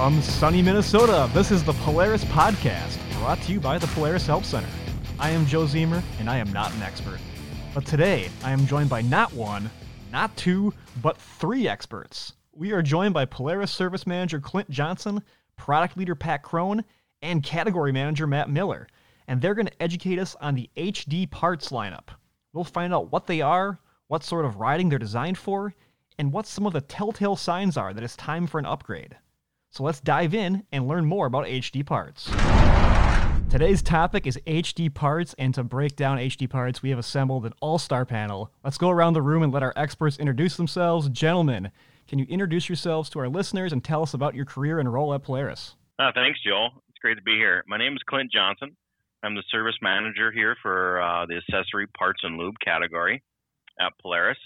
From sunny Minnesota, this is the Polaris Podcast, brought to you by the Polaris Help Center. I am Joe Zemer, and I am not an expert. But today, I am joined by not one, not two, but three experts. We are joined by Polaris Service Manager Clint Johnson, Product Leader Pat Cron, and Category Manager Matt Miller. And they're going to educate us on the HD parts lineup. We'll find out what they are, what sort of riding they're designed for, and what some of the telltale signs are that it's time for an upgrade. So let's dive in and learn more about HD parts. Today's topic is HD parts, and to break down HD parts, we have assembled an all star panel. Let's go around the room and let our experts introduce themselves. Gentlemen, can you introduce yourselves to our listeners and tell us about your career and role at Polaris? Uh, thanks, Joel. It's great to be here. My name is Clint Johnson. I'm the service manager here for uh, the accessory parts and lube category at Polaris.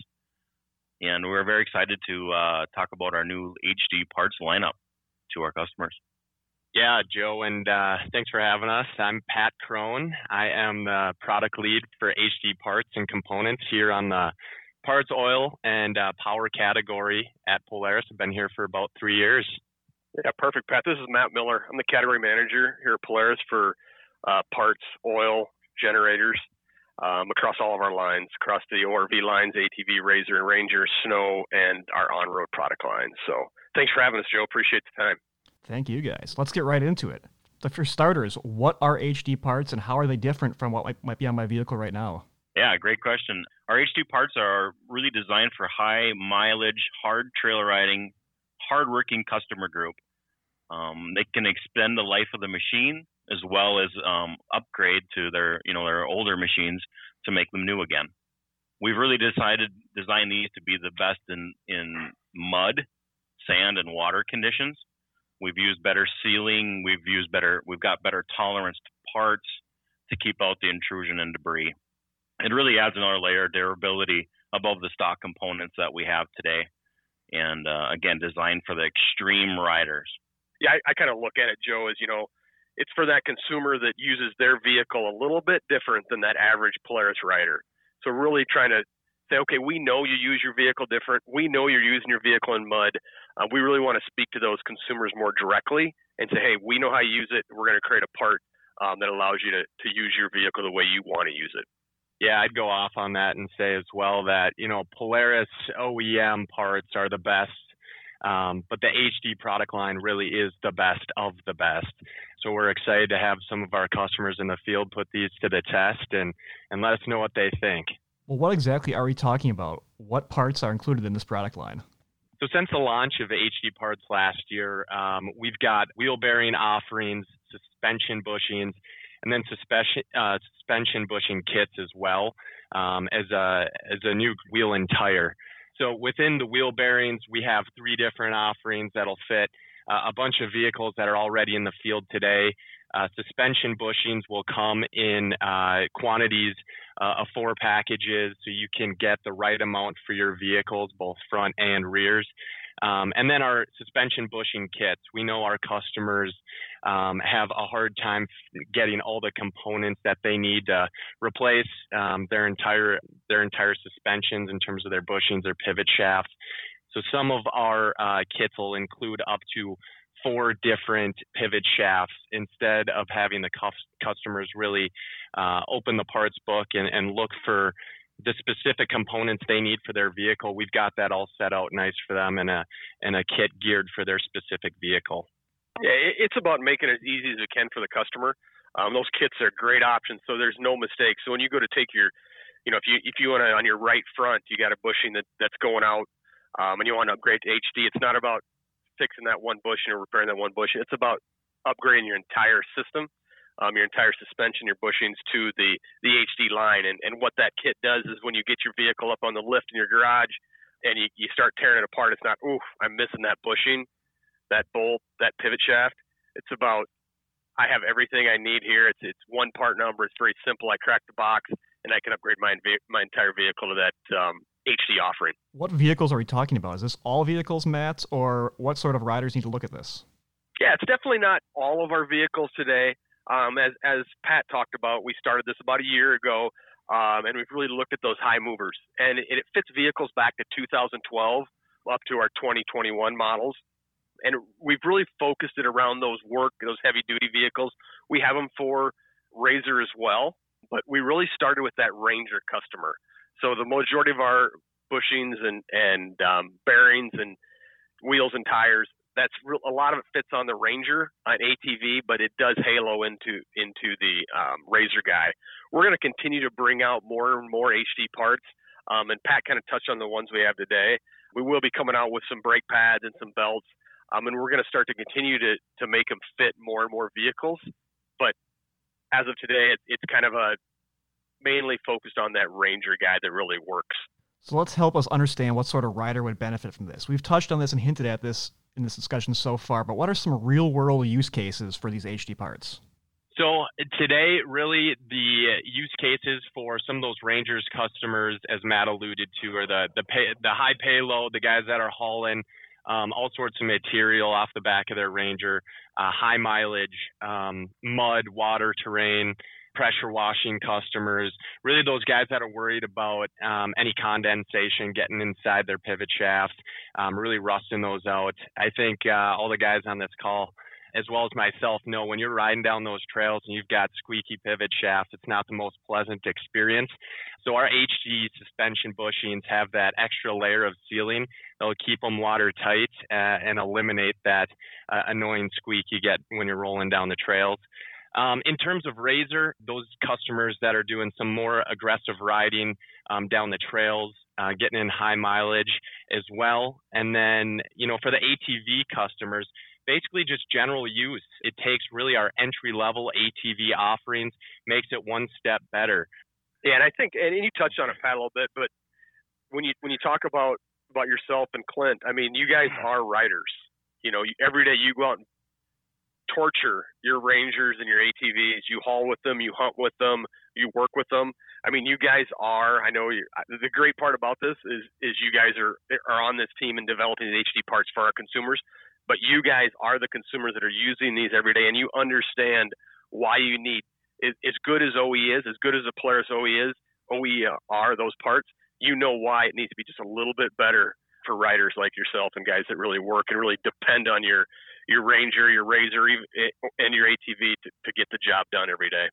And we're very excited to uh, talk about our new HD parts lineup to our customers. Yeah, Joe, and uh, thanks for having us. I'm Pat Cron. I am the product lead for HD parts and components here on the parts, oil, and uh, power category at Polaris. I've been here for about three years. Yeah, perfect, Pat. This is Matt Miller. I'm the category manager here at Polaris for uh, parts, oil, generators um, across all of our lines, across the ORV lines, ATV, RZR, and Ranger, Snow, and our on-road product lines. So thanks for having us, Joe. Appreciate the time. Thank you, guys. Let's get right into it. So for starters, what are HD parts and how are they different from what might be on my vehicle right now? Yeah, great question. Our HD parts are really designed for high mileage, hard trail riding, hard-working customer group. Um, they can extend the life of the machine as well as um, upgrade to their you know their older machines to make them new again. We've really decided design these to be the best in in mud, sand, and water conditions. We've used better sealing. We've used better. We've got better tolerance to parts to keep out the intrusion and debris. It really adds another layer of durability above the stock components that we have today, and uh, again, designed for the extreme riders. Yeah, I, I kind of look at it, Joe, as you know, it's for that consumer that uses their vehicle a little bit different than that average Polaris rider. So really trying to say, okay, we know you use your vehicle different. We know you're using your vehicle in mud. Uh, we really want to speak to those consumers more directly and say, hey, we know how you use it. We're going to create a part um, that allows you to, to use your vehicle the way you want to use it. Yeah, I'd go off on that and say as well that, you know, Polaris OEM parts are the best um, but the HD product line really is the best of the best. So we're excited to have some of our customers in the field put these to the test and, and let us know what they think. Well, what exactly are we talking about? What parts are included in this product line? So since the launch of HD parts last year, um, we've got wheel bearing offerings, suspension bushings, and then suspension, uh, suspension bushing kits as well um, as a as a new wheel and tire. So within the wheel bearings, we have three different offerings that'll fit uh, a bunch of vehicles that are already in the field today. Uh, suspension bushings will come in uh, quantities uh, of four packages, so you can get the right amount for your vehicles, both front and rears. Um, and then our suspension bushing kits. We know our customers um, have a hard time getting all the components that they need to replace um, their entire their entire suspensions in terms of their bushings, their pivot shafts. So some of our uh, kits will include up to four different pivot shafts instead of having the customers really uh, open the parts book and, and look for the specific components they need for their vehicle. We've got that all set out nice for them and a and a kit geared for their specific vehicle. Yeah, it's about making it as easy as it can for the customer. Um, those kits are great options, so there's no mistake. So when you go to take your, you know, if you if you want to on your right front, you got a bushing that that's going out, um, and you want to upgrade to HD. It's not about fixing that one bushing or repairing that one bushing. It's about upgrading your entire system um, your entire suspension, your bushings to the the HD line. And and what that kit does is when you get your vehicle up on the lift in your garage and you, you start tearing it apart, it's not oof, I'm missing that bushing, that bolt, that pivot shaft. It's about I have everything I need here. It's it's one part number. It's very simple. I crack the box and I can upgrade my my entire vehicle to that um, HD offering. What vehicles are we talking about? Is this all vehicles, Matt, or what sort of riders need to look at this? Yeah, it's definitely not all of our vehicles today. Um, as as Pat talked about, we started this about a year ago, um, and we've really looked at those high movers, and it, it fits vehicles back to 2012 up to our 2021 models. and we've really focused it around those work, those heavy duty vehicles. We have them for RZR as well, but we really started with that Ranger customer. So the majority of our bushings and and um, bearings and wheels and tires that's real, a lot of it fits on the Ranger, an ATV, but it does halo into into the um, RZR guy. We're going to continue to bring out more and more HD parts, um, and Pat kind of touched on the ones we have today. We will be coming out with some brake pads and some belts, um, and we're going to start to continue to to make them fit more and more vehicles. But as of today, it, it's kind of a mainly focused on that Ranger guy that really works. So let's help us understand what sort of rider would benefit from this. We've touched on this and hinted at this in this discussion so far, but what are some real world use cases for these HD parts? So today, really, the use cases for some of those Rangers customers, as Matt alluded to, are the the, pay, the high payload, the guys that are hauling um, all sorts of material off the back of their Ranger, uh, high mileage, um, mud, water, terrain, pressure washing customers, really those guys that are worried about um, any condensation getting inside their pivot shafts, um, really rusting those out. I think uh, all the guys on this call as well as myself know when you're riding down those trails and you've got squeaky pivot shafts, it's not the most pleasant experience. So our HD suspension bushings have that extra layer of sealing. They'll keep them watertight uh, and eliminate that uh, annoying squeak you get when you're rolling down the trails. Um, in terms of RZR, those customers that are doing some more aggressive riding um, down the trails, uh, getting in high mileage as well. And then, you know, for the ATV customers, basically just general use. It takes really our entry level ATV offerings, makes it one step better. Yeah, and I think, and you touched on it, Pat, a little bit, but when you when you talk about about yourself and Clint, I mean, you guys are riders. You know, every day you go out and torture your Rangers and your ATVs. You haul with them, you hunt with them, you work with them. I mean, you guys are. I know you, the great part about this is is you guys are are on this team and developing the HD parts for our consumers. But you guys are the consumers that are using these every day, and you understand why you need as good as OE is, as good as the Polaris OE is, OE are those parts. You know why it needs to be just a little bit better for riders like yourself and guys that really work and really depend on your your Ranger, your RZR, eh, and your ATV to, to get the job done every day.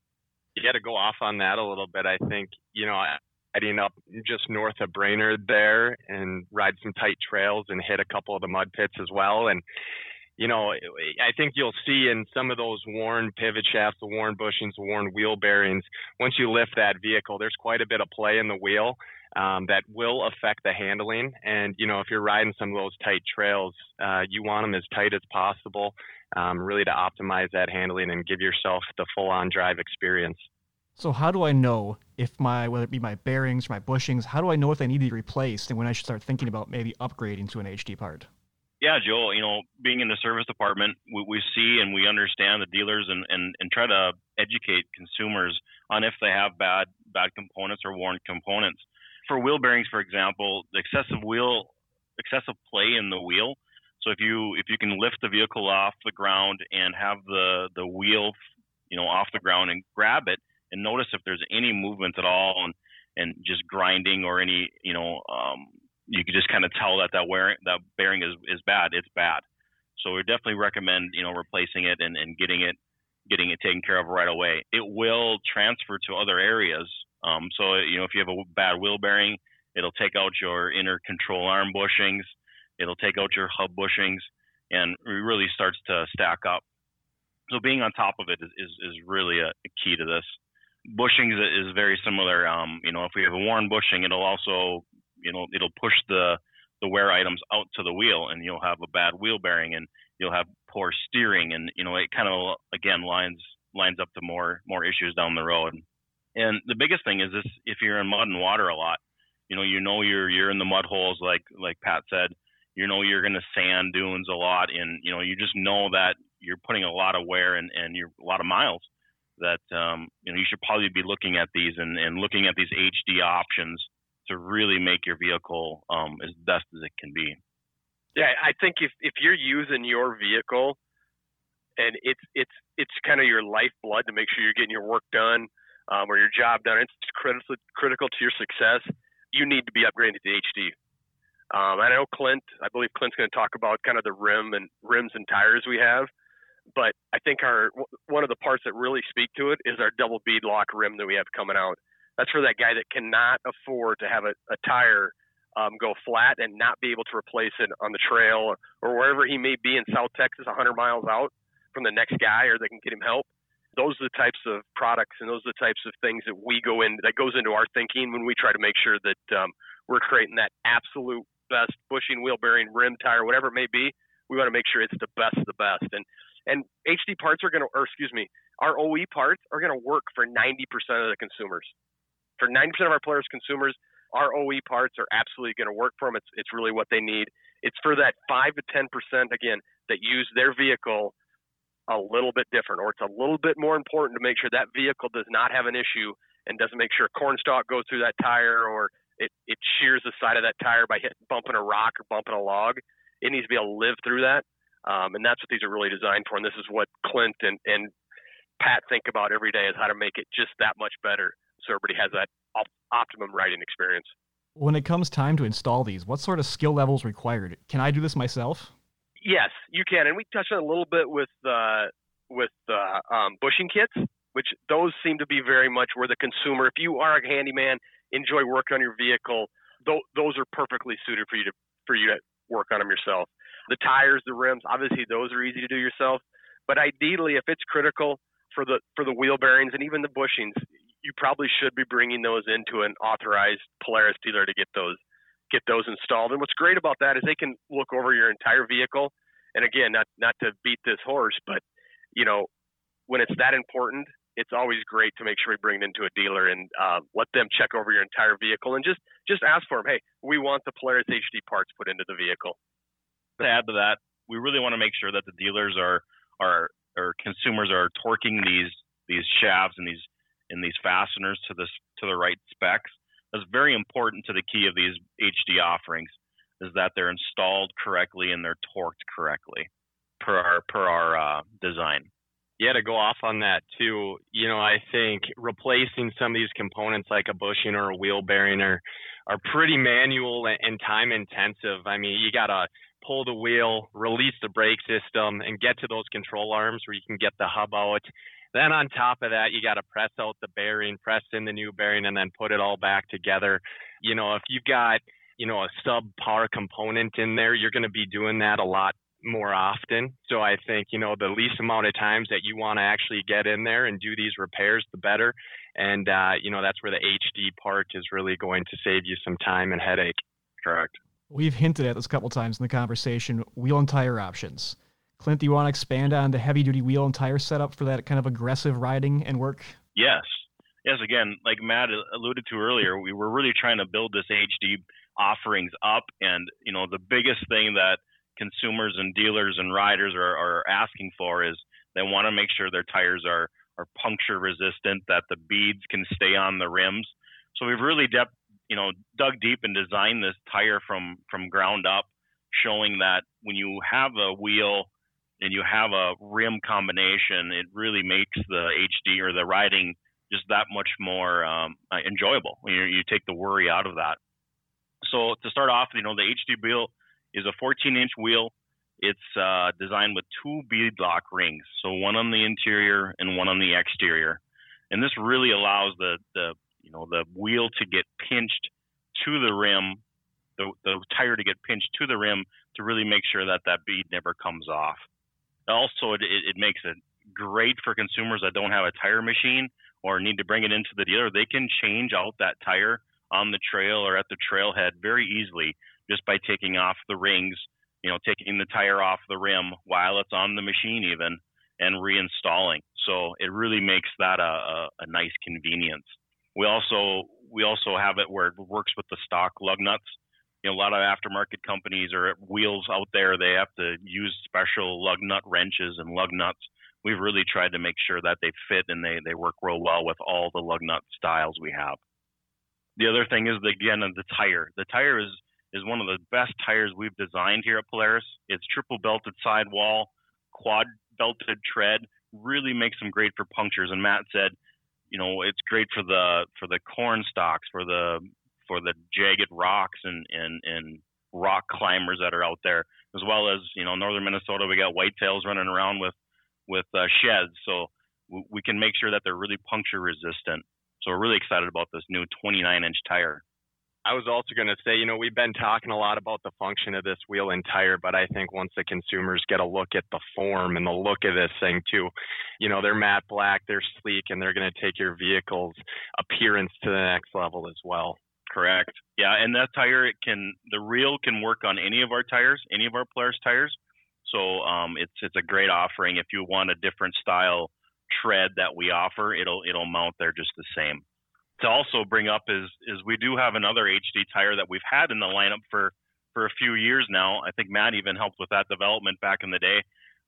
You got to go off on that a little bit. I think you know heading up just north of Brainerd there and ride some tight trails and hit a couple of the mud pits as well. And you know, I think you'll see in some of those worn pivot shafts, the worn bushings, the worn wheel bearings, once you lift that vehicle, there's quite a bit of play in the wheel um, that will affect the handling. And, you know, if you're riding some of those tight trails, uh, you want them as tight as possible, um, really to optimize that handling and give yourself the full on drive experience. So, how do I know if my, whether it be my bearings or my bushings, how do I know if they need to be replaced and when I should start thinking about maybe upgrading to an HD part? Yeah, Joel, you know, being in the service department, we, we see and we understand the dealers and, and, and try to educate consumers on if they have bad bad components or worn components for wheel bearings, for example, the excessive wheel, excessive play in the wheel. So if you if you can lift the vehicle off the ground and have the the wheel, you know, off the ground and grab it and notice if there's any movement at all and and just grinding or any you know um, you can just kind of tell that that wearing that bearing is is bad. It's bad. So we definitely recommend you know replacing it and, and getting it getting it taken care of right away. It will transfer to other areas um, so you know if you have a bad wheel bearing, it'll take out your inner control arm bushings, it'll take out your hub bushings, and it really starts to stack up. So being on top of it is is, is really a, key to this. Bushings is very similar. Um, you know, if we have a worn bushing, it'll also you know it'll push the the wear items out to the wheel, and you'll have a bad wheel bearing, and you'll have poor steering, and you know it kind of again lines lines up to more more issues down the road. And the biggest thing is this: if you're in mud and water a lot, you know, you know you're you're in the mud holes, like like Pat said. You know you're going to sand dunes a lot, and you know you just know that you're putting a lot of wear and and you're a lot of miles. That um, you know you should probably be looking at these and, and looking at these HD options to really make your vehicle um, as best as it can be. Yeah, I think if if you're using your vehicle and it's it's it's kind of your lifeblood to make sure you're getting your work done um, or your job done, it's critical critical to your success. You need to be upgraded to HD. Um, I know Clint. I believe Clint's going to talk about kind of the rim and rims and tires we have. But I think our one of the parts that really speak to it is our double bead lock rim that we have coming out. That's for that guy that cannot afford to have a, a tire um, go flat and not be able to replace it on the trail or, or wherever he may be in South Texas, 100 miles out from the next guy, or they can get him help. Those are the types of products and those are the types of things that we go in that goes into our thinking when we try to make sure that um, we're creating that absolute best bushing, wheel bearing, rim, tire, whatever it may be. We want to make sure it's the best of the best. And and HD parts are going to, or excuse me, our OE parts are going to work for 90% of the consumers. For 90% of our players' consumers, our OE parts are absolutely going to work for them. It's, it's really what they need. It's for that 5 to 10%, again, that use their vehicle a little bit different, or it's a little bit more important to make sure that vehicle does not have an issue and doesn't make sure corn stalk goes through that tire or it, it shears the side of that tire by hit, bumping a rock or bumping a log. It needs to be able to live through that. Um, and that's what these are really designed for. And this is what Clint and, and Pat think about every day is how to make it just that much better so everybody has that op- optimum riding experience. When it comes time to install these, what sort of skill levels required? Can I do this myself? Yes, you can, and we touched on a little bit with uh, with uh, um, bushing kits, which those seem to be very much where the consumer, if you are a handyman, enjoy working on your vehicle, th- those are perfectly suited for you to for you to work on them yourself. The tires, the rims, obviously those are easy to do yourself. But ideally, if it's critical for the for the wheel bearings and even the bushings, you probably should be bringing those into an authorized Polaris dealer to get those get those installed. And what's great about that is they can look over your entire vehicle. And again, not not to beat this horse, but you know, when it's that important, it's always great to make sure we bring it into a dealer and uh, let them check over your entire vehicle and just just ask for them. Hey, we want the Polaris HD parts put into the vehicle to add to that, we really want to make sure that the dealers are are or consumers are torquing these these shafts and these and these fasteners to this to the right specs. That's very important to the key of these HD offerings is that they're installed correctly and they're torqued correctly per our per our uh, design. Yeah, to go off on that too, you know, I think replacing some of these components like a bushing or a wheel bearing are are pretty manual and time intensive. I mean, you got to pull the wheel, release the brake system, and get to those control arms where you can get the hub out. Then on top of that, you got to press out the bearing, press in the new bearing, and then put it all back together. You know, if you've got, you know, a subpar component in there, you're going to be doing that a lot more often. So I think, you know, the least amount of times that you want to actually get in there and do these repairs, the better. And, uh, you know, that's where the HD part is really going to save you some time and headache. Correct. We've hinted at this a couple times in the conversation wheel and tire options. Clint, do you want to expand on the heavy duty wheel and tire setup for that kind of aggressive riding and work? Yes. Yes, again, like Matt alluded to earlier, we were really trying to build this HD offerings up. And, you know, the biggest thing that consumers and dealers and riders are, are asking for is they want to make sure their tires are, are puncture resistant, that the beads can stay on the rims. So we've really de- you know dug deep and designed this tire from from ground up, showing that when you have a wheel and you have a rim combination, it really makes the HD or the riding just that much more um, uh, enjoyable. You, you take the worry out of that. So to start off, you know the HD wheel is a 14 inch wheel. It's uh, designed with two bead lock rings, so one on the interior and one on the exterior, and this really allows the the you know the wheel to get pinched to the rim, the, the tire to get pinched to the rim to really make sure that that bead never comes off. Also, it, it, makes it great for consumers that don't have a tire machine or need to bring it into the dealer. They can change out that tire on the trail or at the trailhead very easily just by taking off the rings, you know, taking the tire off the rim while it's on the machine even and reinstalling. So it really makes that a, a, a nice convenience. We also we also have it where it works with the stock lug nuts. You know, a lot of aftermarket companies or wheels out there, they have to use special lug nut wrenches and lug nuts. We've really tried to make sure that they fit and they, they work real well with all the lug nut styles we have. The other thing is again uh, the tire. The tire is is one of the best tires we've designed here at Polaris. It's triple belted sidewall, quad belted tread, really makes them great for punctures. And Matt said you know it's great for the for the corn stalks for the for the jagged rocks and and and rock climbers that are out there, as well as you know northern Minnesota. We got whitetails running around with with uh, sheds, so w- we can make sure that they're really puncture resistant. So we're really excited about this new 29 inch tire. I was also going to say, you know, we've been talking a lot about the function of this wheel and tire, but I think once the consumers get a look at the form and the look of this thing too, you know, they're matte black, they're sleek, and they're going to take your vehicle's appearance to the next level as well. Correct. Yeah, and that tire it can the reel can work on any of our tires, any of our Polaris tires. So um, it's it's a great offering. If you want a different style tread that we offer, it'll it'll mount there just the same. To also bring up is is we do have another HD tire that we've had in the lineup for for a few years now. I think Matt even helped with that development back in the day.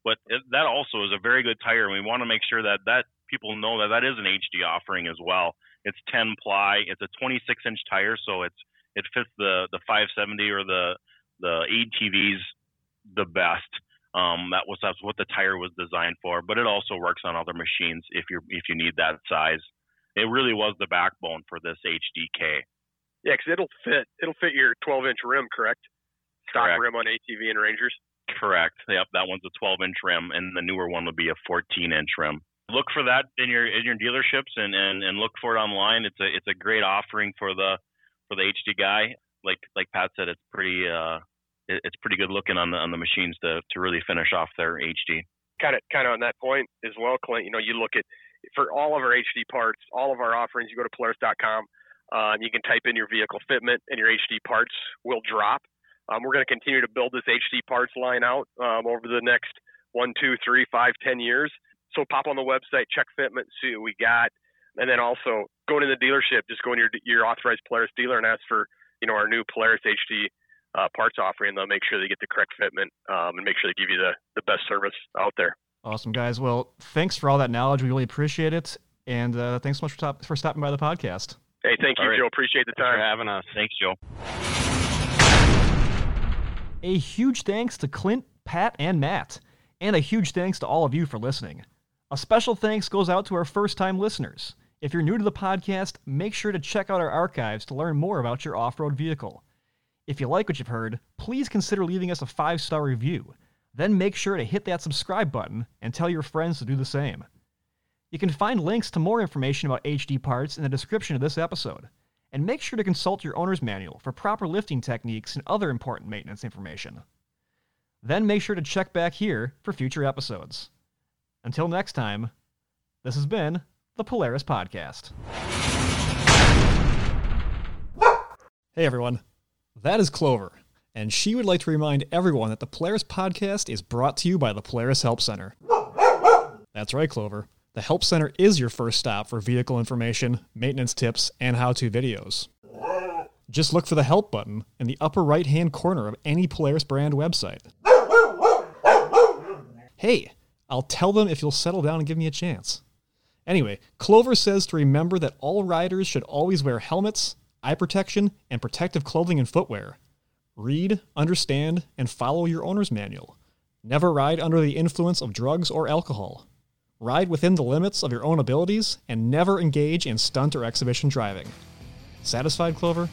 But it, that also is a very good tire, and we want to make sure that that people know that that is an HD offering as well. It's 10 ply. It's a 26 inch tire, so it's it fits the the 570 or the the ATVs the best. Um, that was that's what the tire was designed for, but it also works on other machines if you if you need that size. It really was the backbone for this HDK. Yeah, because it'll fit it'll fit your 12 inch rim, correct? Stock Correct. rim on ATV and Rangers. Correct. Yep, that one's a 12 inch rim, and the newer one would be a 14 inch rim. Look for that in your in your dealerships, and, and, and look for it online. It's a it's a great offering for the for the HD guy. Like like Pat said, it's pretty uh it, it's pretty good looking on the on the machines to to really finish off their HD. Kind of kind of on that point as well, Clint. You know, you look at for all of our HD parts, all of our offerings. You go to Polaris.com. Uh, you can type in your vehicle fitment, and your HD parts will drop. Um, we're going to continue to build this HD parts line out um, over the next one, two, three, five, ten years. So pop on the website, check fitment, see what we got, and then also go to the dealership. Just go in your your authorized Polaris dealer and ask for you know our new Polaris HD uh, parts offering. They'll make sure they get the correct fitment um, and make sure they give you the the best service out there. Awesome, guys. Well, thanks for all that knowledge. We really appreciate it. And uh, thanks so much for, top- for stopping by the podcast. Hey, thank you, All right. Joe. Appreciate the Thanks for time. having us. Thanks, Joe. A huge thanks to Clint, Pat, and Matt. And a huge thanks to all of you for listening. A special thanks goes out to our first time listeners. If you're new to the podcast, make sure to check out our archives to learn more about your off road vehicle. If you like what you've heard, please consider leaving us a five star review. Then make sure to hit that subscribe button and tell your friends to do the same. You can find links to more information about HD parts in the description of this episode. And make sure to consult your owner's manual for proper lifting techniques and other important maintenance information. Then make sure to check back here for future episodes. Until next time, this has been the Polaris Podcast. Hey everyone, that is Clover, and she would like to remind everyone that the Polaris Podcast is brought to you by the Polaris Help Center. That's right, Clover. The Help Center is your first stop for vehicle information, maintenance tips, and how to videos. Just look for the Help button in the upper right hand corner of any Polaris brand website. Hey, I'll tell them if you'll settle down and give me a chance. Anyway, Clover says to remember that all riders should always wear helmets, eye protection, and protective clothing and footwear. Read, understand, and follow your owner's manual. Never ride under the influence of drugs or alcohol. Ride within the limits of your own abilities and never engage in stunt or exhibition driving. Satisfied, Clover?